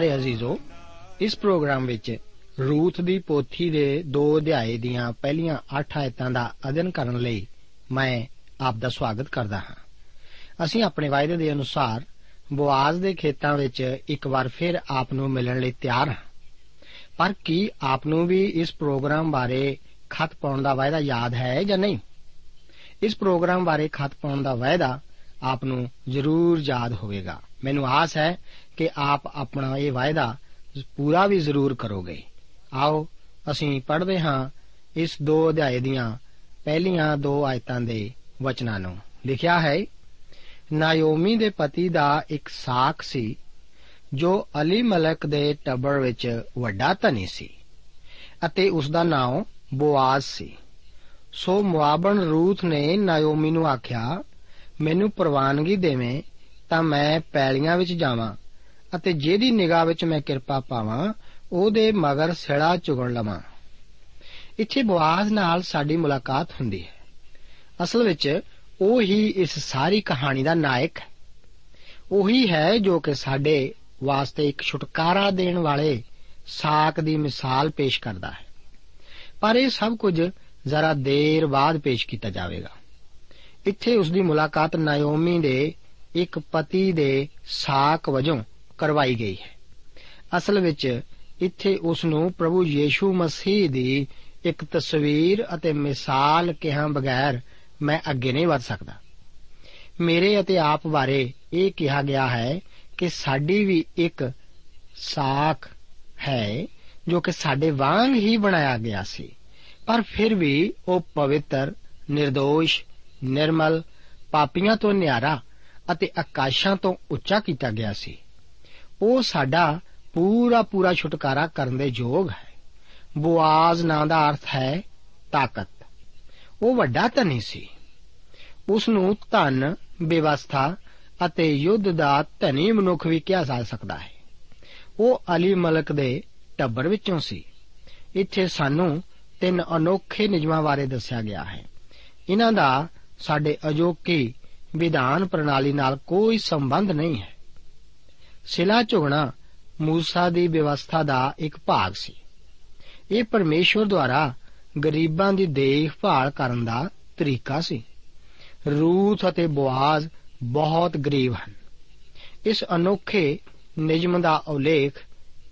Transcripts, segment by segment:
ਪਿਆਰੇ ਅਜ਼ੀਜ਼ੋ, ਇਸ ਪ੍ਰੋਗਰਾਮ ਵਿੱਚ ਰੂਥ ਦੀ ਪੋਥੀ ਦੇ 2 ਅਧਿਆਏ ਦੀਆਂ ਪਹਿਲੀਆਂ 8 ਆਇਤਾਂ ਦਾ ਅਧਿਐਨ ਕਰਨ ਲਈ ਮੈਂ ਆਪ ਦਾ ਸਵਾਗਤ ਕਰਦਾ ਹਾਂ। ਅਸੀਂ ਆਪਣੇ ਵਾਅਦੇ ਦੇ ਅਨੁਸਾਰ ਬੋਆਜ਼ ਦੇ ਖੇਤਾਂ ਵਿੱਚ ਇੱਕ ਵਾਰ ਫਿਰ ਆਪ ਨੂੰ ਮਿਲਣ ਲਈ ਤਿਆਰ ਹਾਂ। ਪਰ ਕੀ ਆਪ ਨੂੰ ਵੀ ਇਸ ਪ੍ਰੋਗਰਾਮ ਬਾਰੇ ਖਤ ਪਾਉਣ ਦਾ ਵਾਅਦਾ ਯਾਦ ਹੈ ਜਾਂ ਨਹੀਂ? ਇਸ ਪ੍ਰੋਗਰਾਮ ਬਾਰੇ ਖਤ ਪਾਉਣ ਦਾ ਵਾਅਦਾ ਆਪ ਨੂੰ ਜ਼ਰੂਰ ਯਾਦ ਹੋਵੇਗਾ। ਮੈਨੂੰ ਆਸ ਹੈ ਕਿ ਆਪ ਆਪਣਾ ਇਹ ਵਾਅਦਾ ਪੂਰਾ ਵੀ ਜ਼ਰੂਰ ਕਰੋਗੇ। ਆਓ, ਅਸੀਂ ਪੜ੍ਹਦੇ ਹਾਂ ਇਸ ਦੋ ਅਧਿਆਏ ਦੀਆਂ ਪਹਿਲੀਆਂ ਦੋ ਆਇਤਾਂ ਦੇ ਵਚਨਾਂ ਨੂੰ। ਲਿਖਿਆ ਹੈ ਨਾਯੋਮੀ ਦੇ ਪਤੀ ਦਾ ਇੱਕ ਸਾਖ ਸੀ, ਜੋ ਅਲੀ ਮਲਕ ਦੇ ਟੱਬਰ ਵਿੱਚ ਵੱਡਾ ਧਨੀ ਸੀ, ਅਤੇ ਉਸ ਦਾ ਨਾਮ ਬੋਆਜ਼ ਸੀ। ਸੋ ਮੁਆਬਣ ਰੂਥ ਨੇ ਨਾਯੋਮੀ ਨੂੰ ਆਖਿਆ, ਮੈਨੂੰ ਪ੍ਰਵਾਨਗੀ ਦੇਵੇਂ ਤਾਂ ਮੈਂ ਪੈਲੀਆਂ ਵਿੱਚ ਜਾਵਾਂ ਅਤੇ ਜਿਹਦੀ ਨਿਗਾਹ ਵਿੱਚ ਮੈਂ ਕਿਰਪਾ ਪਾਵਾਂ, ਉਹਦੇ ਮਗਰ ਸਿੜਾ ਚੁਗਣ ਲਵਾਂ। ਇੱਥੇ ਬਵਾਜ਼ ਨਾਲ ਸਾਡੀ ਮੁਲਾਕਾਤ ਹੁੰਦੀ ਹੈ। ਅਸਲ ਵਿੱਚ ਉਹ ਹੀ ਇਸ ਸਾਰੀ ਕਹਾਣੀ ਦਾ ਨਾਇਕ ਹੈ ਉਹੀ ਹੈ ਜੋ ਕਿ ਸਾਡੇ ਵਾਸਤੇ ਇੱਕ ਛੁਟਕਾਰਾ ਦੇਣ ਵਾਲੇ ਸਾਖ ਦੀ ਮਿਸਾਲ ਪੇਸ਼ ਕਰਦਾ ਹੈ। ਪਰ ਇਹ ਸਭ ਕੁਝ ਜ਼ਰਾ ਦੇਰ ਬਾਅਦ ਪੇਸ਼ ਕੀਤਾ ਜਾਵੇਗਾ। ਇੱਥੇ ਉਸ ਦੀ ਮੁਲਾਕਾਤ ਨਾਇਓਮੀ ਦੇ ਇੱਕ ਪਤੀ ਦੇ ਸਾਕ ਵਜੋਂ ਕਰਵਾਈ ਗਈ ਹੈ। ਅਸਲ ਵਿੱਚ ਇੱਥੇ ਉਸ ਨੂੰ ਪ੍ਰਭੂ ਯੀਸ਼ੂ ਮਸੀਹ ਦੀ ਇੱਕ ਤਸਵੀਰ ਅਤੇ ਮਿਸਾਲ ਕਿਹਾ ਬਗੈਰ ਮੈਂ ਅੱਗੇ ਨਹੀਂ ਵਧ ਸਕਦਾ। ਮੇਰੇ ਅਤੇ ਆਪ ਬਾਰੇ ਇਹ ਕਿਹਾ ਗਿਆ ਹੈ ਕਿ ਸਾਡੀ ਵੀ ਇੱਕ ਸਾਖ ਹੈ ਜੋ ਕਿ ਸਾਡੇ ਵਾਂਗ ਹੀ ਬਣਾਇਆ ਗਿਆ ਸੀ, ਪਰ ਫਿਰ ਵੀ ਉਹ ਪਵਿੱਤਰ નિર્ਦੋਸ਼ ਨਿਰਮਲ, ਪਾਪੀਆਂ ਤੋਂ ਨਿਆਰਾ ਅਤੇ ਆਕਾਸ਼ਾਂ ਤੋਂ ਉੱਚਾ ਕੀਤਾ ਗਿਆ ਸੀ। ਉਹ ਸਾਡਾ ਪੂਰਾ ਪੂਰਾ ਛੁਟਕਾਰਾ ਕਰਨ ਦੇ ਯੋਗ ਹੈ। ਬੁਆਜ਼ ਨਾਂ ਦਾ ਅਰਥ ਹੈ ਤਾਕਤ। ਉਹ ਵੱਡਾ ਧਨੀ ਸੀ। ਉਸ ਨੂੰ ਧਨ, ਵਿਵਸਥਾ ਅਤੇ ਯੁੱਧ ਦਾ ਧਨੀ ਮਨੁੱਖ ਵੀ ਕਿਹਾ ਜਾ ਸਕਦਾ ਹੈ। ਉਹ ਅਲੀ ਮਲਕ ਦੇ ਟੱਬਰ ਵਿੱਚੋਂ ਸੀ। ਇੱਥੇ ਸਾਨੂੰ ਤਿੰਨ ਅਨੋਖੇ ਨਿਯਮਾਂ ਬਾਰੇ ਦੱਸਿਆ ਗਿਆ ਹੈ। ਇਹਨਾਂ ਦਾ ਸਾਡੇ ਅਜੋਕੀ ਵਿਧਾਨ ਪ੍ਰਣਾਲੀ ਨਾਲ ਕੋਈ ਸੰਬੰਧ ਨਹੀਂ ਹੈ। ਸਿਲਾ ਝੁਗਣਾ ਮੂਸਾ ਦੀ ਵਿਵਸਥਾ ਦਾ ਇੱਕ ਭਾਗ ਸੀ। ਇਹ ਪਰਮੇਸ਼ਵਰ ਦੁਆਰਾ ਗਰੀਬਾਂ ਦੀ ਦੇਖਭਾਲ ਕਰਨ ਦਾ ਤਰੀਕਾ ਸੀ। ਰੂਥ ਅਤੇ ਬੋਆਜ਼ ਬਹੁਤ ਗਰੀਬ ਹਨ। ਇਸ ਅਨੋਖੇ ਨਿਯਮ ਦਾ ਉਲੇਖ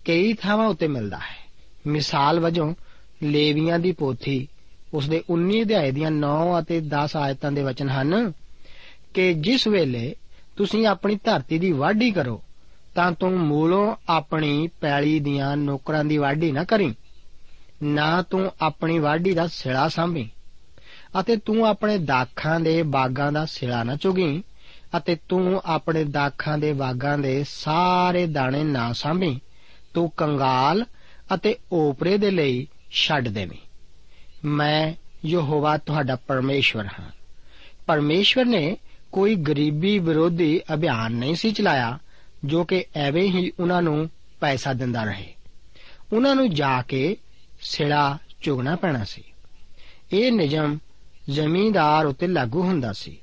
ਕਈ ਥਾਵਾਂ ਉੱਤੇ ਮਿਲਦਾ ਹੈ। ਮਿਸਾਲ ਵਜੋਂ ਲੇਵੀਆਂ ਦੀ ਪੋਥੀ ਉਸ ਦੇ 19 ਅਧਿਆਏ ਦੀਆਂ 9 ਅਤੇ 10 ਆਇਤਾਂ ਦੇ ਵਚਨ ਹਨ ਕਿ ਜਿਸ ਵੇਲੇ ਤੁਸੀਂ ਆਪਣੀ ਧਰਤੀ ਦੀ ਵਾਢੀ ਕਰੋ, ਤਾਂ ਤੂੰ ਮੂਲੋਂ ਆਪਣੀ ਪੈਲੀ ਦੀਆਂ ਨੌਕਰਾਂ ਦੀ ਵਾਢੀ ਨਾ ਕਰੀ, ਨਾ ਤੂੰ ਆਪਣੀ ਵਾਢੀ ਦਾ ਸਿਲਾ ਸਾਂਭੀ, ਅਤੇ ਤੂੰ ਆਪਣੇ ਦਾਖਾਂ ਦੇ ਬਾਗਾਂ ਦਾ ਸਿਲਾ ਨਾ ਚੁਗੀ, ਅਤੇ ਤੂੰ ਆਪਣੇ ਦਾਖਾਂ ਦੇ ਬਾਗਾਂ ਦੇ ਸਾਰੇ ਦਾਣੇ ਨਾ ਸਾਂਭੀ, ਤੂੰ ਕੰਗਾਲ ਅਤੇ ਓਪਰੇ ਦੇ ਲਈ ਛੱਡ ਦੇਵੀਂ। ਮੈਂ ਯਹੋਵਾ ਤੁਹਾਡਾ ਪਰਮੇਸ਼ਵਰ ਹਾਂ। ਪਰਮੇਸ਼ਵਰ ਨੇ ਕੋਈ ਗਰੀਬੀ ਵਿਰੋਧੀ ਅਭਿਆਨ ਨਹੀਂ ਸੀ ਚਲਾਇਆ, ਜੋ ਕਿ ਐਵੇਂ ਹੀ ਉਹਨਾਂ ਨੂੰ ਪੈਸਾ ਦਿੰਦਾ ਰਹੇ। ਉਹਨਾਂ ਨੂੰ ਜਾ ਕੇ ਸਿੜਾ ਚੁਗਣਾ ਪੈਣਾ ਸੀ। ਇਹ ਨਿਯਮ ਜ਼ਮੀਂਦਾਰ ਉਤੇ ਲਾਗੂ ਹੁੰਦਾ ਸੀ।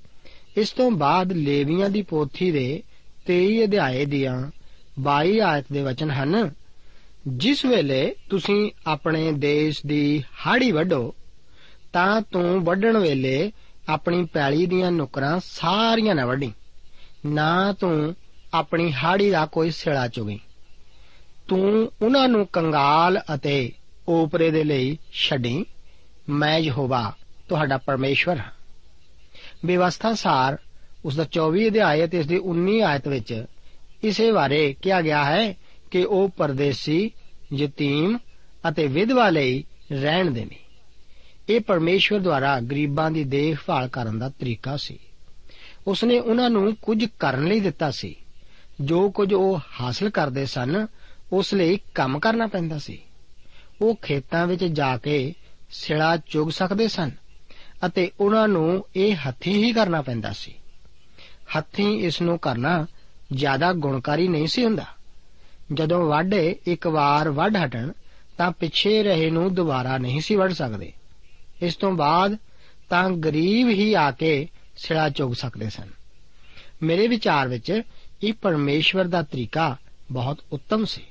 ਇਸ ਤੋਂ ਬਾਅਦ ਲੇਵੀਆਂ ਦੀ ਪੋਥੀ ਦੇ 23 ਅਧਿਆਏ ਦੀਆਂ 22 ਆਇਤ ਦੇ ਵਚਨ ਹਨ, ਜਿਸ ਵੇਲੇ ਤੁਸੀਂ ਆਪਣੇ ਦੇਸ਼ ਦੀ ਹਾੜੀ ਵੱਢੋ, ਤਾਂ ਤੂੰ ਵੱਢਣ ਵੇਲੇ ਆਪਣੀ ਪੈਲੀ ਦੀਆਂ ਨੁਕਰਾਂ ਸਾਰੀਆਂ ਨਾ ਵੱਢੀ, ਨਾ ਤੂੰ ਆਪਣੀ ਹਾੜੀ ਦਾ ਕੋਈ ਸਿਲਾ ਚੁਗੀ। ਤੂੰ ਉਹਨਾਂ ਨੂੰ ਕੰਗਾਲ ਅਤੇ ਓਪਰੇ ਦੇ ਲਈ ਛੱਡੀ, ਮੈਂ ਯਹੋਵਾ ਤੁਹਾਡਾ ਪਰਮੇਸ਼ਵਰ ਹਾਂ। ਵਿਵਸਥਾ ਸਾਰ ਉਸ ਦਾ 24 ਅਧਿਆਇ ਅਤੇ ਇਸ ਦੀ 19 ਆਇਤ ਵਿੱਚ ਇਸੇ ਬਾਰੇ ਕਿਹਾ ਗਿਆ ਹੈ ਕਿ ਉਹ ਪਰਦੇਸੀ, ਯਤੀਮ ਅਤੇ ਵਿਧਵਾ ਲਈ ਰਹਿਣ ਦੇਵੇ। ਇਹ ਪਰਮੇਸ਼ਵਰ ਦੁਆਰਾ ਗਰੀਬਾਂ ਦੀ ਦੇਖਭਾਲ ਕਰਨ ਦਾ ਤਰੀਕਾ ਸੀ। ਉਸਨੇ ਉਹਨਾਂ ਨੂੰ ਕੁਝ ਕਰਨ ਲਈ ਦਿੱਤਾ ਸੀ। ਜੋ ਕੁਝ ਉਹ ਹਾਸਲ ਕਰਦੇ ਸਨ, ਉਸ ਲਈ ਕੰਮ ਕਰਨਾ ਪੈਂਦਾ ਸੀ। ਉਹ ਖੇਤਾਂ ਵਿੱਚ ਜਾ ਕੇ ਸਿਲਾ ਚੁਗ ਸਕਦੇ ਸਨ ਅਤੇ ਉਹਨਾਂ ਨੂੰ ਇਹ ਹੱਥੀਂ ਹੀ ਕਰਨਾ ਪੈਂਦਾ ਸੀ। ਹੱਥੀਂ ਇਸ ਨੂੰ ਕਰਨਾ ਜ਼ਿਆਦਾ ਗੁਣਕਾਰੀ ਨਹੀਂ ਸੀ ਹੁੰਦਾ। ਜਦੋਂ ਵਾਢੇ ਇੱਕ ਵਾਰ ਵੱਢ ਹਟਣ, ਤਾਂ ਪਿੱਛੇ ਰਹੇ ਨੂੰ ਦੁਬਾਰਾ ਨਹੀਂ ਸੀ ਵੱਢ ਸਕਦੇ। ਇਸ ਤੋਂ ਬਾਅਦ ਤਾਂ ਗਰੀਬ ਹੀ ਆ ਕੇ ਸਿਲਾ ਚੁਗ ਸਕਦੇ ਸਨ। ਮੇਰੇ ਵਿਚਾਰ ਵਿੱਚ ਇਹ ਪਰਮੇਸ਼ਵਰ ਦਾ ਤਰੀਕਾ ਬਹੁਤ ਉੱਤਮ ਸੀ।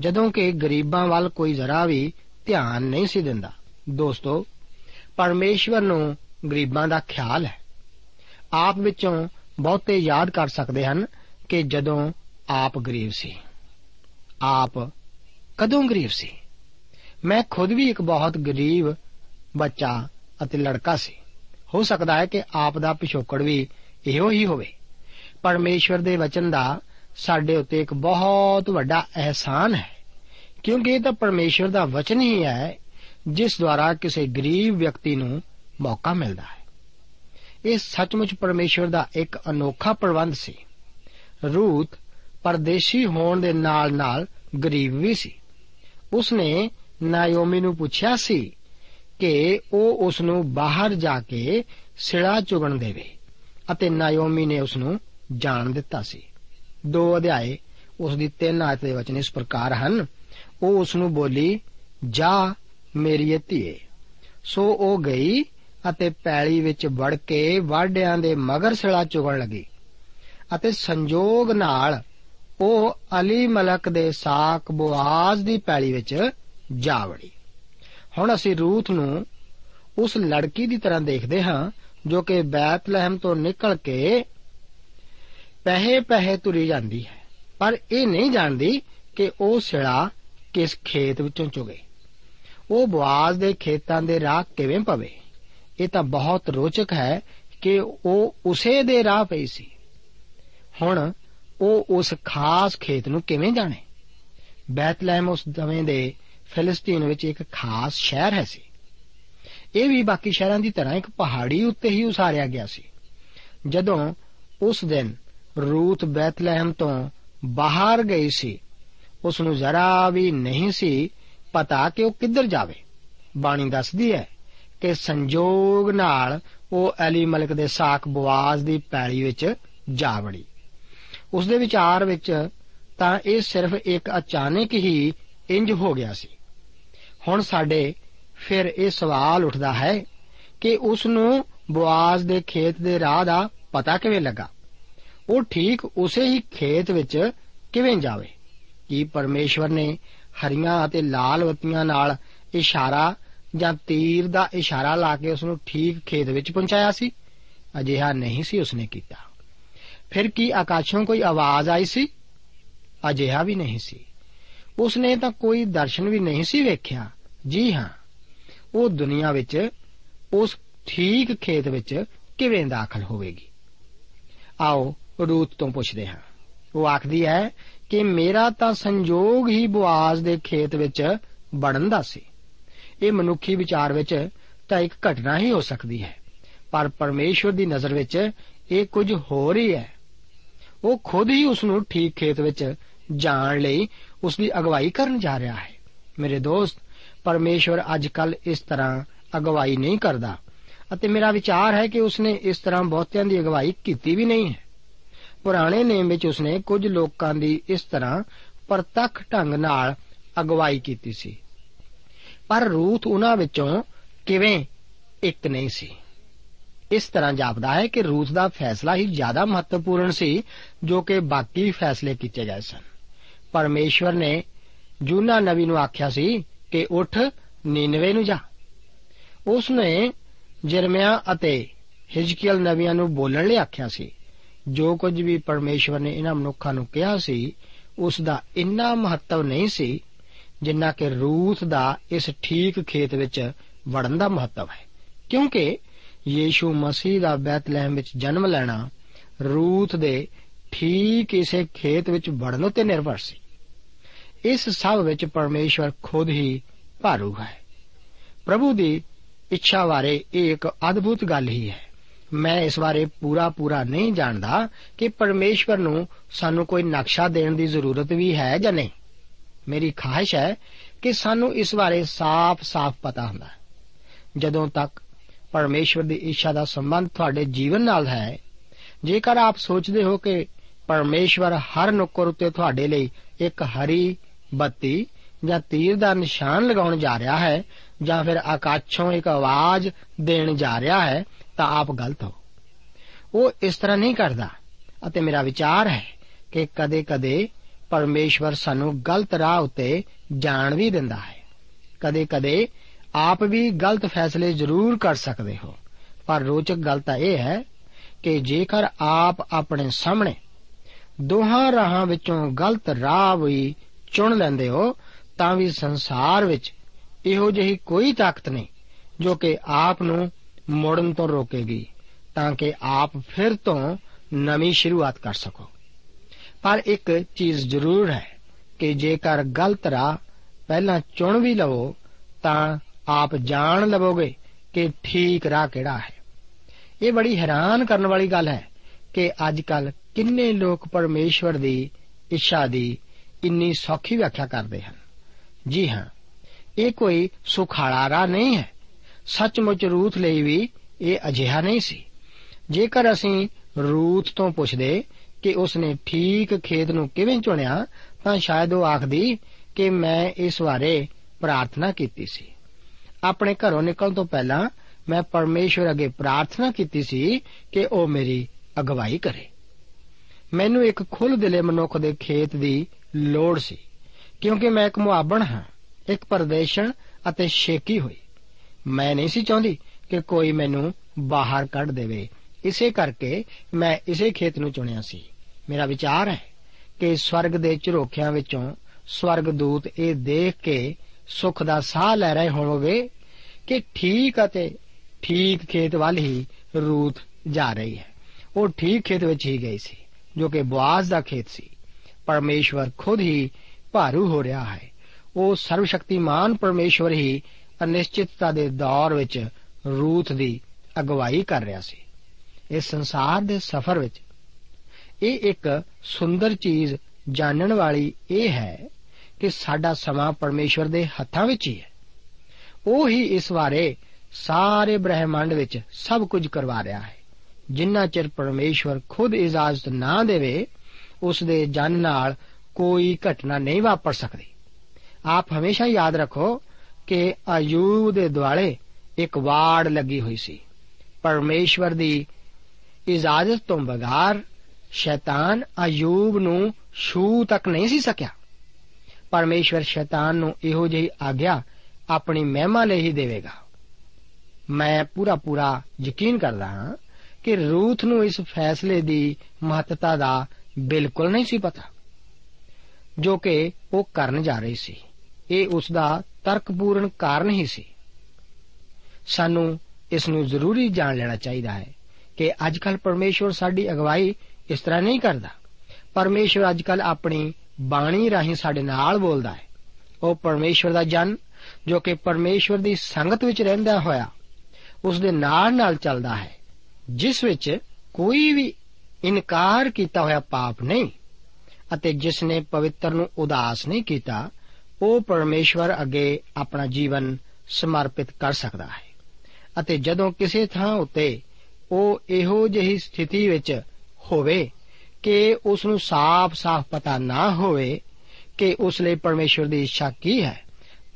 ਜਦੋਂ ਕਿ ਗਰੀਬਾਂ ਵੱਲ ਕੋਈ ਜ਼ਰਾ ਵੀ ਧਿਆਨ ਨਹੀਂ ਸੀ ਦਿੰਦਾ। ਦੋਸਤੋ, ਪਰਮੇਸ਼ਵਰ ਨੂੰ ਗਰੀਬਾਂ ਦਾ ਖਿਆਲ ਹੈ। ਆਪ ਵਿੱਚੋਂ ਬਹੁਤੇ ਯਾਦ ਕਰ ਸਕਦੇ ਹਨ ਕਿ ਜਦੋਂ ਆਪ ਗਰੀਬ ਸੀ। ਆਪ ਕਦੋਂ ਗਰੀਬ ਸੀ? ਮੈਂ ਖੁਦ ਵੀ ਇੱਕ ਬਹੁਤ ਗਰੀਬ ਬੱਚਾ ਅਤੇ ਲੜਕਾ ਸੀ। ਹੋ ਸਕਦਾ ਹੈ ਕਿ ਆਪ ਦਾ ਪਿਛੋਕੜ ਵੀ ਇਹੋ ਹੀ ਹੋਵੇ। ਪਰਮੇਸ਼ਵਰ ਦੇ ਵਚਨ ਦਾ ਸਾਡੇ ਉੱਤੇ ਇੱਕ ਬਹੁਤ ਵੱਡਾ ਅਹਿਸਾਨ ਹੈ। ਕਿਉਂਕਿ ਇਹ ਤਾਂ ਪਰਮੇਸ਼ਵਰ ਦਾ ਵਚਨ ਹੀ ਹੈ, ਜਿਸ ਦੁਆਰਾ ਕਿਸੇ ਗਰੀਬ ਵਿਅਕਤੀ ਨੂੰ ਮੌਕਾ ਮਿਲਦਾ ਹੈ। ਇਹ ਸੱਚਮੁੱਚ ਪਰਮੇਸ਼ਵਰ ਦਾ ਇੱਕ ਅਨੋਖਾ ਪ੍ਰਬੰਧ ਸੀ। ਰੂਤ ਪਰਦੇਸ਼ੀ ਹੋਣ ਦੇ ਨਾਲ-ਨਾਲ ਗਰੀਬ ਵੀ ਸੀ। ਉਸਨੇ ਨਾਇਓਮੀ ਨੂੰ ਪੁੱਛਿਆ ਸੀ ਕਿ ਉਹ ਉਸ ਨੂੰ ਬਾਹਰ ਜਾ ਕੇ ਸਿੜਾ ਚੁਗਣ ਦੇਵੇ ਅਤੇ ਨਾਇਓਮੀ ਨੇ ਉਸ ਨੂੰ ਜਾਣ ਦਿੱਤਾ ਸੀ। ਦੋ ਅਧਿਆਏ ਉਸ ਦੀ ਤਿੰਨ ਆਇਤ ਦੇ ਵਚਨ ਇਸ ਪ੍ਰਕਾਰ ਹਨ, ਉਹ ਉਸ ਨੂੰ ਬੋਲੀ, ਜਾ ਮੇਰੀ ਧੀਏ। ਸੋ ਉਹ ਗਈ ਅਤੇ ਪੈਲੀ ਵਿੱਚ ਵੜ ਕੇ ਵਾਢਿਆਂ ਦੇ ਮਗਰ ਸਿਲਾ ਚੁਗਣ ਲੱਗੀ ਅਤੇ ਸੰਜੋਗ ਨਾਲ ਉਹ ਅਲੀ ਮਲਕ ਦੇ ਸਾਕ ਬੁਆਜ਼ ਦੀ ਪੈਲੀ ਵਿੱਚ ਜਾ ਵੜੀ। ਹੁਣ ਅਸੀਂ ਰੂਥ ਨੂੰ ਉਸ ਲੜਕੀ ਦੀ ਤਰ੍ਹਾਂ ਦੇਖਦੇ ਹਾਂ, ਜੋ ਕਿ ਬੈਤਲਹਿਮ ਤੋਂ ਨਿਕਲ ਕੇ ਪਹਿੇ ਪਹਿੇ ਤੁਰੀ ਜਾਂਦੀ ਹੈ। ਪਰ ਇਹ ਨਹੀਂ ਜਾਣਦੀ ਕਿ ਉਹ ਸਿਲਾ ਕਿਸ ਖੇਤ ਵਿੱਚੋਂ ਚੁਗੇ। ਉਹ ਬਵਾਜ਼ ਦੇ ਖੇਤਾਂ ਦੇ ਰਾਹ ਕਿਵੇਂ ਪਵੇ? ਇਹ ਤਾਂ ਬਹੁਤ ਰੋਚਕ ਹੈ ਕਿ ਉਹ ਉਸੇ ਦੇ ਰਾਹ ਪਈ ਸੀ। ਹੁਣ ਉਹ ਉਸ ਖਾਸ ਖੇਤ ਨੂੰ ਕਿਵੇਂ ਜਾਣੇ? ਬੈਤਲਹਿਮ ਉਸ ਸਮੇਂ ਦੇ ਫਿਲਿਸਤੀਨ ਵਿੱਚ ਇੱਕ ਖਾਸ ਸ਼ਹਿਰ ਹੈ ਸੀ। ਇਹ ਵੀ ਬਾਕੀ ਸ਼ਹਿਰਾਂ ਦੀ ਤਰ੍ਹਾਂ ਇੱਕ ਪਹਾੜੀ ਉੱਤੇ ਹੀ ਉਸਾਰਿਆ ਗਿਆ ਸੀ। ਜਦੋਂ ਉਸ ਦਿਨ ਰੂਤ ਬੈਤਲਹਿਮ ਤੋਂ ਬਾਹਰ ਗਈ ਸੀ, ਉਸ ਨੂੰ ਜ਼ਰਾ ਵੀ ਨਹੀਂ ਸੀ ਪਤਾ ਕਿ ਉਹ ਕਿੱਧਰ ਜਾਵੇ। ਬਾਣੀ ਦੱਸਦੀ ਹੈ ਕਿ ਸੰਜੋਗ ਨਾਲ ਉਹ ਅਲੀ ਮਲਕ ਦੇ ਸਾਖ ਬਵਾਜ਼ ਦੀ ਪੈਲੀ ਵਿੱਚ ਜਾ ਵੜੀ। ਉਸ ਦੇ ਵਿਚਾਰ ਵਿੱਚ ਤਾਂ ਇਹ ਸਿਰਫ ਇੱਕ ਅਚਾਨਕ ਹੀ ਇੰਜ ਹੋ ਗਿਆ ਸੀ। ਹੁਣ ਸਾਡੇ ਫਿਰ ਇਹ ਸਵਾਲ ਉੱਠਦਾ ਹੈ ਕਿ ਉਸ ਨੂੰ ਬਵਾਜ਼ ਦੇ ਖੇਤ ਦੇ ਰਾਹ ਦਾ ਪਤਾ ਕਿਵੇਂ ਲੱਗਾ? ਉਹ ਠੀਕ ਉਸੇ ਹੀ ਖੇਤ ਵਿੱਚ ਕਿਵੇਂ ਜਾਵੇ? ਕੀ ਪਰਮੇਸ਼ਵਰ ਨੇ ਹਰੀਆਂ ਅਤੇ ਲਾਲ ਬੱਤੀਆਂ ਨਾਲ ਇਸ਼ਾਰਾ ਜਾਂ ਤੀਰ ਦਾ ਇਸ਼ਾਰਾ ਲਾ ਕੇ ਉਸ ਨੂੰ ਠੀਕ ਖੇਤ ਵਿੱਚ ਪਹੁੰਚਾਇਆ ਸੀ? ਅਜਿਹਾ ਨਹੀਂ ਸੀ ਉਸਨੇ ਕੀਤਾ। ਫਿਰ ਕੀ ਆਕਾਸ਼ੋਂ ਕੋਈ ਆਵਾਜ਼ ਆਈ ਸੀ? ਅਜਿਹਾ ਵੀ ਨਹੀਂ ਸੀ। ਉਸਨੇ ਤਾਂ ਕੋਈ ਦਰਸ਼ਨ ਵੀ ਨਹੀਂ ਸੀ ਵੇਖਿਆ। ਜੀ ਹਾਂ, ਉਹ ਦੁਨੀਆ ਵਿੱਚ, ਉਸ ਠੀਕ ਖੇਤ ਵਿੱਚ ਕਿਵੇਂ ਦਾਖਲ ਹੋਵੇਗੀ? ਆਓ ਰੂਤ ਤੋਂ ਪੁੱਛਦੇ ਹਾਂ। ਉਹ ਆਖਦੀ ਹੈ ਕਿ ਮੇਰਾ ਤਾਂ ਸੰਜੋਗ ਹੀ ਬਵਾਜ਼ ਦੇ ਖੇਤ ਵਿੱਚ ਵੜਨ ਦਾ ਸੀ। ਇਹ ਮਨੁੱਖੀ ਵਿਚਾਰ ਵਿੱਚ ਤਾਂ ਇੱਕ ਘਟਨਾ ਹੀ ਹੋ ਸਕਦੀ ਹੈ। ਪਰ ਪਰਮੇਸ਼ਵਰ ਦੀ ਨਜ਼ਰ ਵਿੱਚ ਇਹ ਕੁਝ ਹੋਰ ਹੀ ਹੈ। ਉਹ ਖੁਦ ਹੀ ਉਸ ਨੂੰ ਠੀਕ ਖੇਤ ਵਿੱਚ ਜਾਣ ਲਈ ਉਸ ਦੀ ਅਗਵਾਈ ਕਰਨ ਜਾ ਰਿਹਾ ਹੈ। ਮੇਰੇ ਦੋਸਤ, ਪਰਮੇਸ਼ਵਰ ਅੱਜ ਕੱਲ ਇਸ ਤਰ੍ਹਾਂ ਅਗਵਾਈ ਨਹੀਂ ਕਰਦਾ ਅਤੇ ਮੇਰਾ ਵਿਚਾਰ ਹੈ ਕਿ ਉਸਨੇ ਇਸ ਤਰ੍ਹਾਂ ਬਹੁਤਿਆਂ ਦੀ ਅਗਵਾਈ ਕੀਤੀ ਵੀ ਨਹੀਂ ਹੈ। ਪੁਰਾਣੇ ਨੇਮ ਵਿੱਚ ਉਸਨੇ ਕੁਝ ਲੋਕਾਂ ਦੀ ਇਸ ਤਰ੍ਹਾਂ ਪ੍ਰਤੱਖ ਢੰਗ ਨਾਲ ਅਗਵਾਈ ਕੀਤੀ ਸੀ। ਪਰ ਰੂਥ ਉਹਨਾਂ ਵਿੱਚੋਂ ਕਿਵੇਂ ਇੱਕ ਨਹੀਂ ਸੀ। ਇਸ ਤਰ੍ਹਾਂ ਜਾਪਦਾ ਹੈ ਕਿ ਰੂਥ ਦਾ ਫੈਸਲਾ ਹੀ ਜ਼ਿਆਦਾ ਮਹੱਤਵਪੂਰਨ ਸੀ ਜੋ ਕਿ ਬਾਕੀ ਫੈਸਲੇ ਕੀਤੇ ਗਏ ਸਨ। ਪਰਮੇਸ਼ਵਰ ਨੇ ਜੂਨਾ ਨਵੀ ਨੂੰ ਆਖਿਆ ਸੀ ਕਿ ਉੱਠ, ਨੀਨਵੇ ਨੂੰ ਜਾ। ਉਸ ਨੇ ਜਰਮਿਆ ਅਤੇ ਹਿਜਕੀਲ ਨਵੀਆਂ ਨੂੰ ਬੋਲਣ ਲਈ ਆਖਿਆ ਸੀ। ਜੋ ਕੁਝ ਵੀ ਪਰਮੇਸ਼ਵਰ ਨੇ ਇਹਨਾਂ ਮਨੁੱਖਾਂ ਨੂੰ ਕਿਹਾ ਸੀ ਉਸ ਦਾ ਇੰਨਾ ਮਹੱਤਵ ਨਹੀਂ ਸੀ, ਜਿੰਨਾ ਕਿ ਰੂਥ ਦਾ ਇਸ ਠੀਕ ਖੇਤ ਵਿੱਚ ਵੜਨ ਦਾ ਮਹੱਤਵ ਹੈ। ਕਿਉਂਕਿ ਯੀਸ਼ੂ ਮਸੀਹ ਦਾ ਬੈਤਲਹਿਮ ਵਿੱਚ ਜਨਮ ਲੈਣਾ ਰੂਥ ਦੇ ਠੀਕ ਇਸੇ ਖੇਤ ਵਿੱਚ ਵੜਨ ਉਤੇ ਨਿਰਭਰ ਸੀ। ਇਸ ਸਭ ਵਿੱਚ ਪਰਮੇਸ਼ਵਰ ਖੁਦ ਹੀ ਭਾਰੂ ਹੈ। ਪ੍ਰਭੂ ਦੀ ਇੱਛਾ ਬਾਰੇ ਇਹ ਇੱਕ ਅਦਭੁਤ ਗੱਲ ਹੀ ਹੈ। ਮੈਂ ਇਸ ਬਾਰੇ ਪੂਰਾ ਪੂਰਾ ਨਹੀਂ ਜਾਣਦਾ ਕਿ ਪਰਮੇਸ਼ਵਰ ਨੂੰ ਸਾਨੂੰ ਕੋਈ ਨਕਸ਼ਾ ਦੇਣ ਦੀ ਜ਼ਰੂਰਤ ਵੀ ਹੈ ਜਾਂ ਨਹੀਂ। ਮੇਰੀ ਖਾਹਿਸ਼ ਹੈ ਕਿ ਸਾਨੂੰ ਇਸ ਬਾਰੇ ਸਾਫ਼-ਸਾਫ਼ ਪਤਾ ਹੁੰਦਾ ਜਦੋਂ ਤੱਕ ਪਰਮੇਸ਼ਵਰ ਦੀ ਇੱਛਾ ਦਾ ਸੰਬੰਧ ਤੁਹਾਡੇ ਜੀਵਨ ਨਾਲ ਹੈ, ਜੇਕਰ ਆਪ ਸੋਚਦੇ ਹੋ ਕਿ ਪਰਮੇਸ਼ਵਰ ਹਰ ਨੁੱਕਰ ਉੱਤੇ ਤੁਹਾਡੇ ਲਈ ਇੱਕ ਹਰੀ ਬੱਤੀ ਜਾਂ ਤੀਰ ਦਾ ਨਿਸ਼ਾਨ ਲਗਾਉਣ ਜਾ ਰਿਹਾ ਹੈ ਜਾਂ ਫਿਰ ਆਕਾਸ਼ੋਂ ਇੱਕ ਆਵਾਜ਼ ਦੇਣ ਜਾ ਰਿਹਾ ਹੈ, ਤਾਂ ਆਪ ਗਲਤ ਹੋ। ਉਹ ਇਸ ਤਰ੍ਹਾਂ ਨਹੀਂ ਕਰਦਾ। ਅਤੇ ਮੇਰਾ ਵਿਚਾਰ ਹੈ ਕਿ ਕਦੇ-ਕਦੇ ਪਰਮੇਸ਼ਵਰ ਸਾਨੂੰ ਗਲਤ ਰਾਹ ਉੱਤੇ ਜਾਣ ਵੀ ਦਿੰਦਾ ਹੈ। ਕਦੇ-ਕਦੇ ਆਪ ਵੀ ਗਲਤ ਫੈਸਲੇ ਜ਼ਰੂਰ ਕਰ ਸਕਦੇ ਹੋ। ਪਰ ਰੋਚਕ ਗੱਲ ਤਾਂ ਇਹ ਹੈ ਕਿ ਜੇਕਰ ਆਪ ਆਪਣੇ ਸਾਹਮਣੇ ਦੋਹਾਂ ਰਾਹਾਂ ਵਿੱਚੋਂ ਗਲਤ ਰਾਹ ਵੀ ਚੁਣ ਲੈਂਦੇ ਹੋ, ਤਾਂ ਵੀ ਸੰਸਾਰ ਵਿੱਚ ਇਹੋ ਜਿਹੀ ਕੋਈ ਤਾਕਤ ਨਹੀਂ, ਜੋ ਕਿ ਆਪ ਨੂੰ ਮੋੜਨ ਤੋਂ ਰੋਕੇਗੀ, ਤਾਂ ਕਿ ਆਪ ਫਿਰ ਤੋਂ ਨਵੀਂ ਸ਼ੁਰੂਆਤ ਕਰ ਸਕੋ। ਪਰ ਇੱਕ ਚੀਜ਼ ਜ਼ਰੂਰ ਹੈ ਕਿ ਜੇਕਰ ਗਲਤ ਰਾਹ ਪਹਿਲਾਂ ਚੁਣ ਵੀ ਲਵੋ, ਤਾਂ ਆਪ ਜਾਣ ਲਵੋਗੇ ਕਿ ਠੀਕ ਰਾਹ ਕਿਹੜਾ ਹੈ। ਇਹ ਬੜੀ ਹੈਰਾਨ ਕਰਨ ਵਾਲੀ ਗੱਲ ਹੈ ਕਿ ਅੱਜ ਕੱਲ ਕਿੰਨੇ ਲੋਕ ਪਰਮੇਸ਼ਵਰ ਦੀ ਇੱਛਾ ਦੀ ਇੰਨੀ ਸੌਖੀ ਵਿਆਖਿਆ ਕਰਦੇ ਹਨ। ਜੀ ਹਾਂ, ਇਹ ਕੋਈ ਸੁਖਾਲਾ ਰਾਹ ਨਹੀਂ ਹੈ। ਸੱਚਮੁੱਚ ਰੂਥ ਲਈ ਵੀ ਇਹ ਅਜਿਹਾ ਨਹੀਂ ਸੀ। ਜੇਕਰ ਅਸੀਂ ਰੂਥ ਤੋਂ ਪੁੱਛਦੇ ਕਿ ਉਸਨੇ ਠੀਕ ਖੇਤ ਨੂੰ ਕਿਵੇਂ ਚੁਣਿਆ, ਤਾਂ ਸ਼ਾਇਦ ਉਹ ਆਖਦੀ ਕਿ ਮੈਂ ਇਸ ਬਾਰੇ ਪ੍ਰਾਰਥਨਾ ਕੀਤੀ ਸੀ। ਆਪਣੇ ਘਰੋਂ ਨਿਕਲਣ ਤੋਂ ਪਹਿਲਾਂ ਮੈਂ ਪਰਮੇਸ਼ਵਰ ਅੱਗੇ ਪ੍ਰਾਰਥਨਾ ਕੀਤੀ ਸੀ ਕਿ ਉਹ ਮੇਰੀ ਅਗਵਾਈ ਕਰੇ। ਮੈਨੂੰ ਇੱਕ ਖੁੱਲ੍ਹ ਦਿਲੇ ਮਨੁੱਖ ਦੇ ਖੇਤ ਦੀ ਲੋੜ ਸੀ। ਕਿਉਂਕਿ ਮੈਂ ਇੱਕ ਮੁਆਬਣ ਹਾਂ, ਇੱਕ ਪਰਦੇਸ਼ਣ ਅਤੇ ਸ਼ੇਕੀ ਹੋਈ। ਮੈਂ ਨਹੀਂ ਸੀ ਚਾਹੁੰਦੀ ਕਿ ਕੋਈ ਮੈਨੂੰ ਬਾਹਰ ਕੱਢ ਦੇਵੇ। ਇਸੇ ਕਰਕੇ ਮੈਂ ਇਸੇ ਖੇਤ ਨੂੰ ਚੁਣਿਆ ਸੀ। ਮੇਰਾ ਵਿਚਾਰ ਹੈ ਕਿ ਸਵਰਗ ਦੇ ਝਰੋਖਿਆਂ ਵਿੱਚੋਂ ਸਵਰਗ ਦੂਤ ਇਹ ਦੇਖ ਕੇ ਸੁਖ ਦਾ ਸਾਹ ਲੈ ਰਹੇ ਹੋਣਗੇ ਕਿ ਠੀਕ ਅਤੇ ਠੀਕ ਖੇਤ ਵੱਲ ਹੀ ਰੂਤ ਜਾ ਰਹੀ ਹੈ। ਉਹ ਠੀਕ ਖੇਤ ਵਿੱਚ ਹੀ ਗਈ ਸੀ, ਜੋ ਕਿ ਬਵਾਜ਼ ਦਾ ਖੇਤ ਸੀ। ਪਰਮੇਸ਼ਵਰ ਖੁਦ ਹੀ ਭਾਰੂ ਹੋ ਰਿਹਾ ਹੈ। ਉਹ ਸਰਵਸ਼ਕਤੀਮਾਨ ਪਰਮੇਸ਼ਵਰ ਹੀ ਅਨਿਸ਼ਚਿਤਤਾ ਦੇ ਦੌਰ ਵਿੱਚ ਰੂਥ ਦੀ ਅਗਵਾਈ ਕਰ ਰਿਹਾ ਸੀ। ਇਸ ਸੰਸਾਰ ਦੇ ਸਫ਼ਰ ਵਿੱਚ ਇਹ ਇੱਕ ਸੁੰਦਰ ਚੀਜ਼ ਜਾਣਨ ਵਾਲੀ ਇਹ ਹੈ ਕਿ ਸਾਡਾ ਸਮਾਂ ਪਰਮੇਸ਼ਵਰ ਦੇ ਹੱਥਾਂ ਵਿੱਚ ਹੀ ਹੈ। ਉਹ ਹੀ ਇਸ ਬਾਰੇ ਸਾਰੇ ਬ੍ਰਹਿਮੰਡ ਵਿੱਚ ਸਭ ਕੁਝ ਕਰਵਾ ਰਿਹਾ ਹੈ। ਜਿੰਨਾ ਚਿਰ ਪਰਮੇਸ਼ਵਰ ਖੁਦ ਇਜਾਜ਼ਤ ਨਾ ਦੇਵੇ ਉਸ ਦੇ ਜਨ ਨਾਲ ਕੋਈ ਘਟਨਾ ਨਹੀਂ ਵਾਪਰ ਸਕਦੀ। ਆਪ ਹਮੇਸ਼ਾ ਯਾਦ ਰੱਖੋ ਕਿ ਆਯੂਬ ਦੇ ਦੁਆਲੇ ਇੱਕ ਵਾੜ ਲੱਗੀ ਹੋਈ ਸੀ। ਪਰਮੇਸ਼ਵਰ ਦੀ ਇਜਾਜ਼ਤ ਤੋਂ ਬਗਾਰ ਸ਼ੈਤਾਨ ਆਯੂਬ ਨੂੰ ਛੂ ਤੱਕ ਨਹੀਂ ਸੀ ਸਕਿਆ। ਪਰਮੇਸ਼ਵਰ ਸ਼ੈਤਾਨ ਨੂੰ ਇਹੋ ਜਿਹੀ ਆਗਿਆ ਆਪਣੀ ਮਹਿਮਾ ਲਈ ਹੀ ਦੇਵੇਗਾ। ਮੈਂ ਪੂਰਾ ਪੂਰਾ ਯਕੀਨ ਕਰਦਾ ਹਾਂ ਕਿ ਰੂਥ ਨੂੰ ਇਸ ਫੈਸਲੇ ਦੀ ਮਹੱਤਤਾ ਦਾ ਬਿਲਕੁਲ ਨਹੀਂ ਸੀ ਪਤਾ। ਜੋ ਕਿ ਉਹ ਕਰਨ ਜਾ ਰਹੀ ਸੀ। ਇਹ ਉਸ ਦਾ ਤਰਕਪੂਰਨ ਕਾਰਨ ਹੀ ਸੀ। ਸਾਨੂੰ ਇਸ ਨੂੰ ਜ਼ਰੂਰੀ ਜਾਣ ਲੈਣਾ ਚਾਹੀਦਾ ਹੈ ਕਿ ਅੱਜਕੱਲ ਪਰਮੇਸ਼ਵਰ ਸਾਡੀ ਅਗਵਾਈ ਇਸ ਤਰ੍ਹਾਂ ਨਹੀਂ ਕਰਦਾ। ਪਰਮੇਸ਼ਵਰ ਅੱਜਕੱਲ ਆਪਣੀ ਬਾਣੀ ਰਾਹੀਂ ਸਾਡੇ ਨਾਲ ਬੋਲਦਾ ਹੈ। ਉਹ ਪਰਮੇਸ਼ਵਰ ਦਾ ਜਨ, ਜੋ ਕਿ ਪਰਮੇਸ਼ਵਰ ਦੀ ਸੰਗਤ ਵਿੱਚ ਰਹਿੰਦਾ ਹੋਇਆ ਉਸ ਦੇ ਨਾਲ ਨਾਲ ਚੱਲਦਾ ਹੈ, ਜਿਸ ਵਿੱਚ ਕੋਈ ਵੀ ਇਨਕਾਰ ਕੀਤਾ ਹੋਇਆ ਪਾਪ ਨਹੀਂ ਅਤੇ ਜਿਸ ਨੇ ਪਵਿੱਤਰ ਨੂੰ ਉਦਾਸ ਨਹੀਂ ਕੀਤਾ, ਉਹ ਪਰਮੇਸ਼ਵਰ ਅੱਗੇ ਆਪਣਾ ਜੀਵਨ ਸਮਰਪਿਤ ਕਰ ਸਕਦਾ ਹੈ। ਅਤੇ ਜਦੋਂ ਕਿਸੇ ਥਾਂ ਉੱਤੇ ਉਹ ਇਹੋ ਜਿਹੀ ਸਥਿਤੀ ਵਿੱਚ ਹੋਵੇ ਕਿ ਉਸ ਨੂੰ ਸਾਫ਼-ਸਾਫ਼ ਪਤਾ ਨਾ ਹੋਵੇ ਕਿ ਉਸ ਲਈ ਪਰਮੇਸ਼ਵਰ ਦੀ ਇੱਛਾ ਕੀ ਹੈ,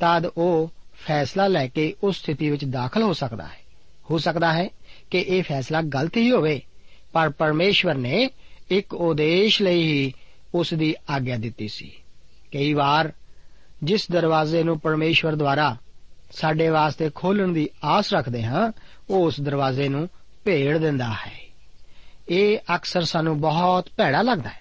ਤਦ ਉਹ ਫੈਸਲਾ ਲੈ ਕੇ ਉਸ ਸਥਿਤੀ ਵਿੱਚ ਦਾਖਲ ਹੋ ਸਕਦਾ ਹੈ। ਹੋ ਸਕਦਾ ਹੈ ਕਿ ਇਹ ਫੈਸਲਾ ਗਲਤ ਹੀ ਹੋਵੇ ਪਰ ਪਰਮੇਸ਼ਵਰ ਨੇ ਇੱਕ ਉਦੇਸ਼ ਲਈ ਹੀ ਉਸ ਦੀ ਆਗਿਆ ਦਿੱਤੀ ਸੀ। ਕਈ ਵਾਰ ਜਿਸ ਦਰਵਾਜ਼ੇ ਨੂੰ ਪਰਮੇਸ਼ਵਰ ਦੁਆਰਾ ਸਾਡੇ ਵਾਸਤੇ ਖੋਲਣ ਦੀ ਆਸ ਰੱਖਦੇ ਹਾਂ, ਉਹ ਉਸ ਦਰਵਾਜ਼ੇ ਨੂੰ ਭੇੜ ਦਿੰਦਾ ਹੈ। ਇਹ ਅਕਸਰ ਸਾਨੂੰ ਬਹੁਤ ਭੈੜਾ ਲੱਗਦਾ ਹੈ।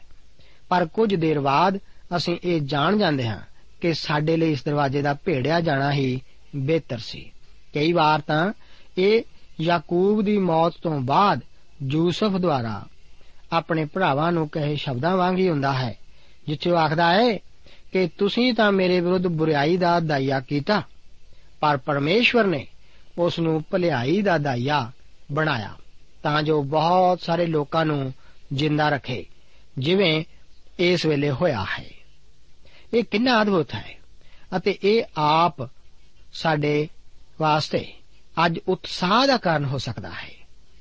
ਪਰ ਕੁਝ ਦੇਰ ਬਾਅਦ ਅਸੀਂ ਇਹ ਜਾਣ ਜਾਂਦੇ ਹਾਂ ਕਿ ਸਾਡੇ ਲਈ ਇਸ ਦਰਵਾਜ਼ੇ ਦਾ ਭੇੜਿਆ ਜਾਣਾ ਹੀ ਬਿਹਤਰ ਸੀ। ਕਈ ਵਾਰ ਤਾਂ ਇਹ ਯਾਕੂਬ ਦੀ ਮੌਤ ਤੋਂ ਬਾਅਦ ਯੂਸਫ ਦੁਆਰਾ ਆਪਣੇ ਭਰਾਵਾਂ ਨੂੰ ਕਹੇ ਸ਼ਬਦਾਂ ਵਾਂਗ ਹੀ ਹੁੰਦਾ ਹੈ, ਜਿੱਥੇ ਉਹ ਆਖਦਾ ਹੈ ਕਿ ਤੁਸੀਂ ਤਾਂ ਮੇਰੇ ਵਿਰੁੱਧ ਬੁਰੀਾਈ ਦਾ ਦਾਇਆ ਕੀਤਾ, ਪਰ ਪਰਮੇਸ਼ਵਰ ਨੇ ਉਸ ਨੂੰ ਭਲਾਈ ਦਾ ਦਾਇਆ ਬਣਾਇਆ, ਤਾਂ ਜੋ ਬਹੁਤ ਸਾਰੇ ਲੋਕਾਂ ਨੂੰ ਜਿੰਦਾ ਰੱਖੇ, ਜਿਵੇਂ ਇਸ ਵੇਲੇ ਹੋਇਆ ਹੈ। ਇਹ ਕਿੰਨਾ ਅਦਭੁਤ ਹੈ ਅਤੇ ਇਹ ਆਪ ਸਾਡੇ ਵਾਸਤੇ ਅੱਜ ਉਤਸ਼ਾਹ ਦਾ ਕਾਰਨ ਹੋ ਸਕਦਾ ਹੈ।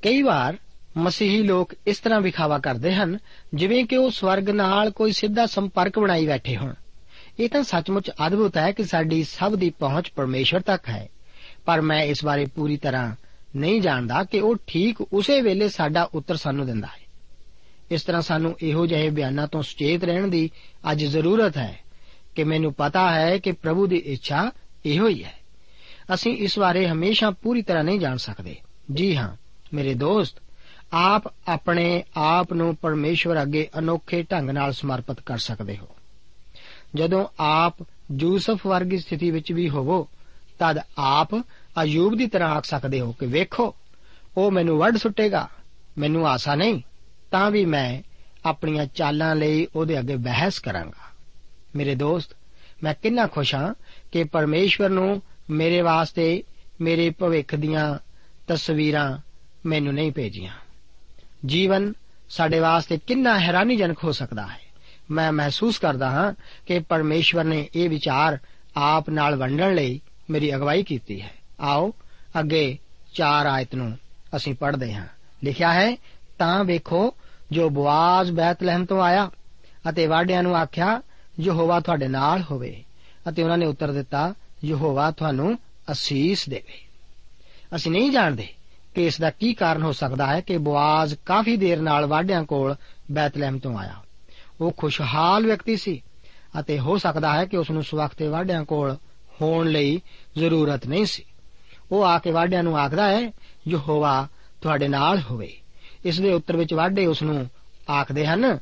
ਕਈ ਵਾਰ ਮਸੀਹੀ ਲੋਕ ਇਸ ਤਰ੍ਹਾਂ ਵਿਖਾਵਾ ਕਰਦੇ ਹਨ, ਜਿਵੇਂ ਕਿ ਉਹ ਸਵਰਗ ਨਾਲ ਕੋਈ ਸਿੱਧਾ ਸੰਪਰਕ ਬਣਾਈ ਬੈਠੇ ਹੋਣ। ਇਹ ਤਾਂ ਸੱਚਮੁੱਚ ਅਦਭੁਤ ਹੈ ਕਿ ਸਾਡੀ ਸਭ ਦੀ ਪਹੁੰਚ ਪਰਮੇਸ਼ਵਰ ਤੱਕ ਹੈ। ਪਰ ਮੈਂ ਇਸ ਬਾਰੇ ਪੂਰੀ ਤਰ੍ਹਾਂ ਨਹੀਂ ਜਾਣਦਾ ਕਿ ਉਹ ਠੀਕ ਉਸੇ ਵੇਲੇ ਸਾਡਾ ਉੱਤਰ ਸਾਨੂੰ ਦਿੰਦਾ ਹੈ। ਇਸ ਤਰ੍ਹਾਂ ਸਾਨੂੰ ਇਹੋ ਜਿਹੇ ਬਿਆਨਾਂ ਤੋਂ ਸੁਚੇਤ ਰਹਿਣ ਦੀ ਅੱਜ ਜ਼ਰੂਰਤ ਹੈ ਕਿ ਮੈਨੂੰ ਪਤਾ ਹੈ ਕਿ ਪ੍ਰਭੂ ਦੀ ਇੱਛਾ ਇਹੋ ਹੀ ਹੈ। ਅਸੀਂ ਇਸ ਬਾਰੇ ਹਮੇਸ਼ਾ ਪੂਰੀ ਤਰ੍ਹਾਂ ਨਹੀਂ ਜਾਣ ਸਕਦੇ। ਜੀ ਹਾਂ, ਮੇਰੇ ਦੋਸਤ ਆਪ ਆਪਣੇ ਆਪ ਨੂੰ ਪਰਮੇਸ਼ਵਰ ਅੱਗੇ ਅਨੋਖੇ ਢੰਗ ਨਾਲ ਸਮਰਪਿਤ ਕਰ ਸਕਦੇ ਹੋ। ਜਦੋਂ ਆਪ ਯੂਸਫ ਵਰਗੀ ਸਥਿਤੀ ਵਿੱਚ ਵੀ ਹੋਵੋ, ਤਦ ਆਪ ਅਯੂਬ ਦੀ ਤਰ੍ਹਾਂ ਆਖ ਸਕਦੇ ਹੋ ਕਿ ਵੇਖੋ, ਉਹ ਮੈਨੂੰ ਵੱਢ ਸੁੱਟੇਗਾ, ਮੈਨੂੰ ਆਸਾ ਨਹੀਂ, ਤਾਂ ਵੀ ਮੈਂ ਆਪਣੀਆਂ ਚਾਲਾਂ ਲਈ ਉਹਦੇ ਅੱਗੇ ਬਹਿਸ ਕਰਾਂਗਾ। ਮੇਰੇ ਦੋਸਤ, ਮੈਂ ਕਿੰਨਾ ਖੁਸ਼ ਹਾਂ ਕਿ ਪਰਮੇਸ਼ਵਰ ਨੂੰ ਮੇਰੇ ਵਾਸਤੇ ਮੇਰੇ ਭਵਿੱਖ ਦੀਆਂ ਤਸਵੀਰਾਂ ਮੈਨੂੰ ਨਹੀਂ ਭੇਜੀਆਂ। ਜੀਵਨ ਸਾਡੇ ਵਾਸਤੇ ਕਿੰਨਾ ਹੈਰਾਨੀਜਨਕ ਹੋ ਸਕਦਾ ਹੈ। ਮੈਂ ਮਹਿਸੂਸ ਕਰਦਾ ਹਾਂ ਕਿ ਪਰਮੇਸ਼ਵਰ ਨੇ ਇਹ ਵਿਚਾਰ ਆਪ ਨਾਲ ਵੰਡਣ ਲਈ ਮੇਰੀ ਅਗਵਾਈ ਕੀਤੀ ਹੈ। ਆਓ, ਅੱਗੇ 4 ਆਇਤ ਨੂੰ ਅਸੀਂ ਪੜ੍ਹਦੇ ਹਾਂ। ਲਿਖਿਆ ਹੈ, ਤਾਂ ਵੇਖੋ, ਜੋ ਬਵਾਜ਼ ਬੈਤਲਹਿਮ ਤੋਂ ਆਇਆ ਅਤੇ ਵਾਢਿਆਂ ਨੂੰ ਆਖਿਆ, ਯਹੋਵਾ ਤੁਹਾਡੇ ਨਾਲ ਹੋਵੇ। ਅਤੇ ਉਹਨਾਂ ਨੇ ਉੱਤਰ ਦਿੱਤਾ, ਯਹੋਵਾ ਤੁਹਾਨੂੰ ਅਸੀਸ ਦੇਵੇ। ਅਸੀਂ ਨਹੀਂ ਜਾਣਦੇ ਕਿ ਇਸ ਦਾ ਕੀ ਕਾਰਨ ਹੋ ਸਕਦਾ ਹੈ ਕਿ ਬਵਾਜ਼ ਕਾਫੀ ਦੇਰ ਨਾਲ ਵਾਢਿਆਂ ਕੋਲ ਬੈਤਲਹਿਮ ਤੋਂ ਆਇਆ। ਉਹ ਖੁਸ਼ਹਾਲ ਵਿਅਕਤੀ ਸੀ ਅਤੇ ਹੋ ਸਕਦਾ ਹੈ ਕਿ ਉਸ ਨੂੰ ਸਵਖਤੇ ਵਾਢਿਆਂ ਕੋਲ ਹੋਣ ਲਈ ਜ਼ਰੂਰਤ ਨਹੀਂ ਸੀ। ਉਹ ਆ ਕੇ ਵਾਢਿਆਂ ਨੂੰ ਆਖਦਾ ਹੈ, ਯਹੋਵਾ ਤੁਹਾਡੇ ਨਾਲ ਹੋਵੇ। ਇਸ ਦੇ ਉੱਤਰ ਵਿੱਚ ਵਾਢੇ ਉਸ ਨੂੰ ਆਖਦੇ ਹਨ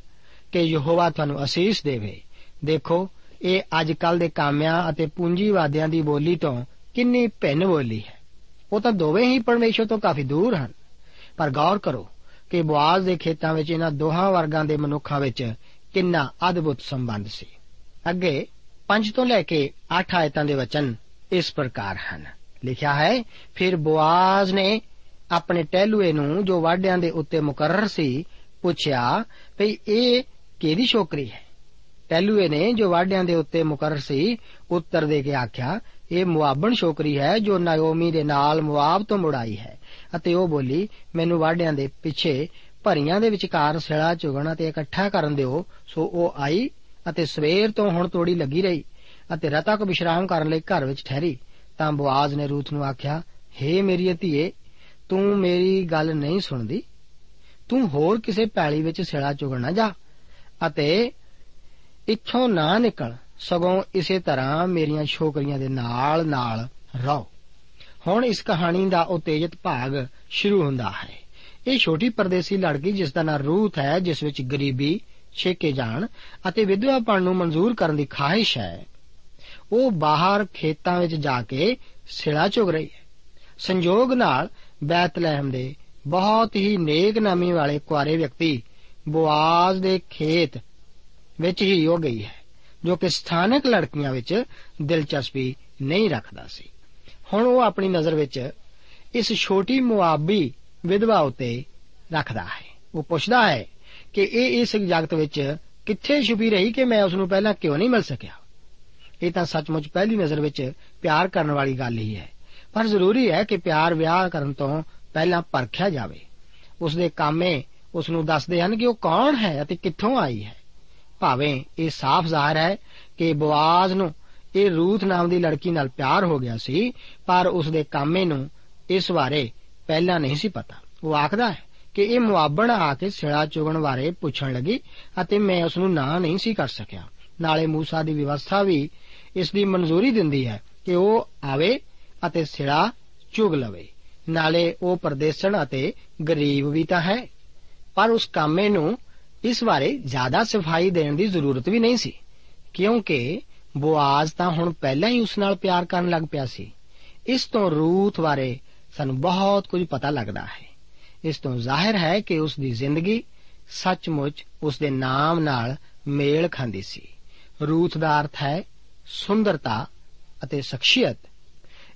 ਕਿ ਯਹੋਵਾ ਤੁਹਾਨੂੰ ਅਸੀਸ ਦੇਵੇ। ਦੇਖੋ, ਇਹ ਅੱਜ ਕੱਲ ਦੇ ਕਾਮਿਆਂ ਅਤੇ ਪੂੰਜੀਵਾਦਿਆਂ ਦੀ ਬੋਲੀ ਤੋਂ ਕਿੰਨੀ ਭਿੰਨ ਬੋਲੀ ਹੈ। ਉਹ ਤਾਂ ਦੋਵੇਂ ਹੀ ਪਰਮੇਸ਼ਰ ਤੋਂ ਕਾਫੀ ਦੂਰ ਹਨ। ਪਰ ਗੌਰ ਕਰੋ ਕਿ ਬਵਾਜ਼ ਦੇ ਖੇਤਾਂ ਵਿੱਚ ਇਹਨਾਂ ਦੋਹਾਂ ਵਰਗਾਂ ਦੇ ਮਨੁੱਖਾਂ ਵਿੱਚ ਕਿੰਨਾ ਅਦਭੁਤ ਸੰਬੰਧ ਸੀ। ਅੱਗੇ 5 ਤੋਂ ਲੈ ਕੇ 8 ਆਇਤਾਂ ਦੇ ਵਚਨ ਇਸ ਪ੍ਰਕਾਰ ਹਨ। ਲਿਖਿਆ ਹੈ, ਫਿਰ ਬਵਾਜ਼ ਨੇ ਆਪਣੇ ਟਹਿਲੂਏ ਨੂੰ ਜੋ ਵਾਢਿਆਂ ਦੇ ਉੱਤੇ ਮੁਕਰਰ ਸੀ, ਪੁੱਛਿਆ, ਭਈ ਇਹ ਕਿਹਦੀ ਛੋਕਰੀ ਹੈ? ਟਹਿਲੂਏ ਨੇ ਜੋ ਵਾਢਿਆਂ ਦੇ ਉੱਤੇ ਮੁਕਰਰ ਸੀ, ਉੱਤਰ ਦੇ ਕੇ ਆਖਿਆ ਇਹ ਮੁਆਬਣ ਛੋਕਰੀ ਹੈ ਜੋ ਨਾਇਓਮੀ ਦੇ ਨਾਲ ਮੁਆਬ ਤੋਂ ਮੁੜਾਈ ਹੈ। ਅਤੇ ਉਹ ਬੋਲੀ, ਮੈਨੂੰ ਵਾਢਿਆਂ ਦੇ ਪਿੱਛੇ ਭਰੀਆਂ ਦੇ ਵਿਚਕਾਰ ਸਿਲਾ ਚੁਗਣ ਤੇ ਇਕੱਠਾ ਕਰਨ ਦਿਓ। ਸੋ ਉਹ ਆਈ ਅਤੇ ਸਵੇਰ ਤੋਂ ਹੁਣ ਤੋੜੀ ਲੱਗੀ ਰਹੀ ਅਤੇ ਰਤਾ ਕੋ ਵਿਸ਼ਰਾਮ ਕਰਨ ਲਈ ਘਰ ਵਿੱਚ ਠਹਿਰੀ। ਤਾਂ ਬਵਾਜ਼ ਨੇ ਰੂਥ ਨੂੰ ਆਖਿਆ, ਹੇ ਮੇਰੀ ਧੀਏ, ਤੂੰ ਮੇਰੀ ਗੱਲ ਨਹੀਂ ਸੁਣਦੀ? ਤੂੰ ਹੋਰ ਕਿਸੇ ਪੈਲੀ ਵਿੱਚ ਸਿਲਾ ਚੁਗਣ ਨਾ ਜਾ ਅਤੇ ਇੱਥੋਂ ਨਾ ਨਿਕਲ। ਸਗੋਂ ਇਸੇ ਤਰ੍ਹਾਂ ਮੇਰੀਆਂ ਛੋਕਰੀਆਂ ਦੇ ਨਾਲ ਨਾਲ ਰਹੋ। ਹੁਣ ਇਸ ਕਹਾਣੀ ਦਾ ਉਤੇਜਿਤ ਭਾਗ ਸ਼ੁਰੂ ਹੁੰਦਾ ਹੈ। ਇਹ ਛੋਟੀ ਪਰਦੇਸੀ ਲੜਕੀ ਜਿਸ ਦਾ ਨਾਂ ਰੂਥ ਹੈ, ਜਿਸ ਵਿੱਚ ਗਰੀਬੀ, ਛੇਕੇ ਜਾਣ ਅਤੇ ਵਿਧਵਾਪਣ ਨੂੰ ਮਨਜ਼ੂਰ ਕਰਨ ਦੀ ਖਾਹਿਸ਼ ਹੈ, ਉਹ ਬਾਹਰ ਖੇਤਾਂ ਵਿੱਚ ਜਾ ਕੇ ਸਿਲਾ ਚੁਗ ਰਹੀ ਹੈ। ਸੰਯੋਗ ਨਾਲ ਬੈਤਲਹਿਮ ਦੇ ਬਹੁਤ ਹੀ ਨੇਕ ਨਾਮੀ ਵਾਲੇ ਕੁਆਰੇ ਵਿਅਕਤੀ ਬੁਆਜ਼ ਦੇ ਖੇਤ ਵਿੱਚ ਹੀ ਹੋ ਗਈ ਹੈ। ਜੋ ਕਿ ਸਥਾਨਕ ਲੜਕੀਆਂ ਵਿੱਚ ਦਿਲਚਸਪੀ ਨਹੀਂ ਰੱਖਦਾ ਸੀ। ਹੁਣ ਉਹ ਆਪਣੀ ਨਜ਼ਰ ਵਿੱਚ ਇਸ ਛੋਟੀ ਮੁਆਬੀ ਵਿਧਵਾ ਉਤੇ ਰੱਖਦਾ ਹੈ। ਉਹ ਪੁੱਛਦਾ ਹੈ ਕਿ ਇਹ ਇਸ ਜਗਤ ਵਿੱਚ ਕਿੱਥੇ ਛੁਪੀ ਰਹੀ ਕਿ ਮੈਂ ਉਸ ਨੂੰ ਪਹਿਲਾਂ ਕਿਉਂ ਨਹੀਂ ਮਿਲ ਸਕਿਆ? ਇਹ ਤਾਂ ਸੱਚਮੁੱਚ ਪਹਿਲੀ ਨਜ਼ਰ ਵਿੱਚ ਪਿਆਰ ਕਰਨ ਵਾਲੀ ਗੱਲ ਹੀ ਹੈ। ਪਰ ਜ਼ਰੂਰੀ ਹੈ ਕਿ ਪਿਆਰ ਵਿਆਹ ਕਰਨ ਤੋਂ ਪਹਿਲਾਂ ਪਰਖਿਆ ਜਾਵੇ। ਉਸ ਦੇ ਕਾਮੇ ਉਸ ਨੂੰ ਦੱਸਦੇ ਹਨ ਕਿ ਉਹ ਕੌਣ ਹੈ ਅਤੇ ਕਿੱਥੋਂ ਆਈ ਹੈ। ਭਾਵੇਂ ਇਹ ਸਾਫ਼ ਜ਼ਾਹਰ ਹੈ ਕਿ ਬਵਾਜ਼ ਨੂੰ ਇਹ ਰੂਥ ਨਾਮ ਦੀ ਲੜਕੀ ਨਾਲ ਪਿਆਰ ਹੋ ਗਿਆ ਸੀ, ਪਰ ਉਸ ਦੇ ਕਾਮੇ ਨੂੰ ਇਸ ਬਾਰੇ ਪਹਿਲਾਂ ਨਹੀਂ ਸੀ ਪਤਾ। ਉਹ ਆਖਦਾ ਹੈ ਕਿ ਇਹ ਮੁਆਬਣ ਆ ਕੇ ਸਿਲਾ ਚੁਗਣ ਬਾਰੇ ਪੁੱਛਣ ਲੱਗੀ ਅਤੇ ਮੈਂ ਉਸ ਨੂੰ ਨਾ ਨਹੀਂ ਸੀ ਕਰ ਸਕਿਆ। ਨਾਲੇ ਮੂਸਾ ਦੀ ਵਿਵਸਥਾ ਵੀ ਇਸ ਦੀ ਮਨਜ਼ੂਰੀ ਦਿੰਦੀ ਹੈ ਕਿ ਉਹ ਆਵੇ ਅਤੇ ਸਿਲਾ ਚੁਗ ਲਵੇ। ਨਾਲੇ ਉਹ ਪਰਦੇਸਣ ਅਤੇ ਗਰੀਬ ਵੀ ਤਾਂ ਹੈ, ਪਰ ਉਸ ਕਾਮੇ ਨੂੰ ਇਸ ਬਾਰੇ ਜ਼ਿਆਦਾ ਸਫ਼ਾਈ ਦੇਣ ਦੀ ਜ਼ਰੂਰਤ ਵੀ ਨਹੀਂ ਸੀ, ਕਿਉਂਕਿ ਬੋਆਜ਼ ਤਾਂ ਹੁਣ ਪਹਿਲਾਂ ਹੀ ਉਸ ਨਾਲ ਪਿਆਰ ਕਰਨ ਲੱਗ ਪਿਆ ਸੀ। ਇਸ ਤੋਂ ਰੂਥ ਬਾਰੇ ਸਾਨੂੰ ਬਹੁਤ ਕੁਝ ਪਤਾ ਲੱਗਦਾ ਹੈ। ਇਸ ਤੋਂ ਜ਼ਾਹਿਰ ਹੈ ਕਿ ਉਸ ਦੀ ਜ਼ਿੰਦਗੀ ਸੱਚਮੁੱਚ ਉਸ ਦੇ ਨਾਮ ਨਾਲ ਮੇਲ ਖਾਂਦੀ ਸੀ। ਰੂਥ ਦਾ ਅਰਥ ਹੈ ਸੁੰਦਰਤਾ ਅਤੇ ਸ਼ਖਸੀਅਤ।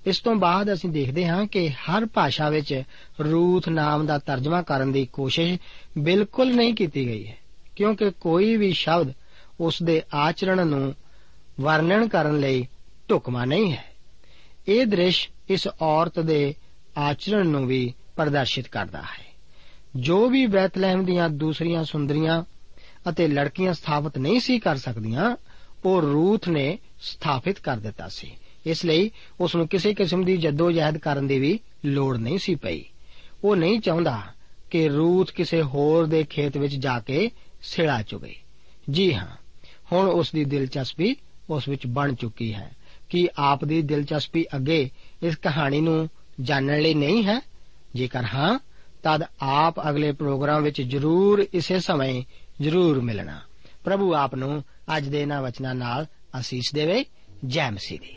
ਇਸ ਤੋਂ ਬਾਅਦ ਅਸੀਂ ਦੇਖਦੇ ਹਾਂ ਕਿ ਹਰ ਭਾਸ਼ਾ ਵਿੱਚ ਰੂਥ ਨਾਮ ਦਾ ਤਰਜਮਾ ਕਰਨ ਦੀ ਕੋਸ਼ਿਸ਼ ਬਿਲਕੁਲ ਨਹੀਂ ਕੀਤੀ ਗਈ ਹੈ, ਕਿਉਂਕਿ ਕੋਈ ਵੀ ਸ਼ਬਦ ਉਸ ਦੇ ਆਚਰਣ ਨੂੰ ਵਰਣਨ ਕਰਨ ਲਈ ਢੁਕਮਾ ਨਹੀਂ ਹੈ। ਇਹ ਦ੍ਰਿਸ਼ ਇਸ ਔਰਤ ਦੇ ਆਚਰਣ ਨੂੰ ਵੀ ਪ੍ਰਦਰਸ਼ਿਤ ਕਰਦਾ ਹੈ। ਜੋ ਵੀ ਬੈਤਲਹਿਮ ਦੀਆਂ ਦੂਸਰੀਆਂ ਸੁੰਦਰੀਆਂ ਅਤੇ ਲੜਕੀਆਂ ਸਥਾਪਿਤ ਨਹੀਂ ਸੀ ਕਰ ਸਕਦੀਆਂ, ਉਹ ਰੂਥ ਨੇ ਸਥਾਪਿਤ ਕਰ ਦਿੱਤਾ ਸੀ। ਇਸ ਲਈ ਉਸ ਨੂੰ ਕਿਸੇ ਕਿਸਮ ਦੀ ਜਦੋਜਹਿਦ ਕਰਨ ਦੀ ਵੀ ਲੋੜ ਨਹੀਂ ਸੀ ਪਈ। ਉਹ ਨਹੀਂ ਚਾਹੁੰਦਾ ਕਿ ਰੂਥ ਕਿਸੇ ਹੋਰ ਦੇ ਖੇਤ ਵਿੱਚ ਜਾ ਕੇ ਸਿਲਾ ਚੁਗੇ ਜੀ ਹਾਂ, ਹੁਣ ਉਸ ਦੀ ਦਿਲਚਸਪੀ ਉਸ ਵਿੱਚ ਬਣ ਚੁੱਕੀ ਹੈ। ਕਿ ਆਪ ਦੀ ਦਿਲਚਸਪੀ ਅੱਗੇ ਇਸ ਕਹਾਣੀ ਨੂੰ ਜਾਣਨ ਲਈ ਨਹੀਂ ਹੈ? ਜੇਕਰ ਹਾਂ, ਤਦ ਆਪ ਅਗਲੇ ਪ੍ਰੋਗਰਾਮ ਵਿੱਚ ਜ਼ਰੂਰ ਇਸੇ ਸਮੇਂ ਜ਼ਰੂਰ ਮਿਲਣਾ। ਪ੍ਰਭੂ ਆਪ ਨੂੰ ਅੱਜ ਦੇ ਇਹਨਾਂ ਵਚਨਾਂ ਨਾਲ ਅਸੀਸ ਦੇਵੇ। ਜੈ ਮਸੀਹ ਦੀ।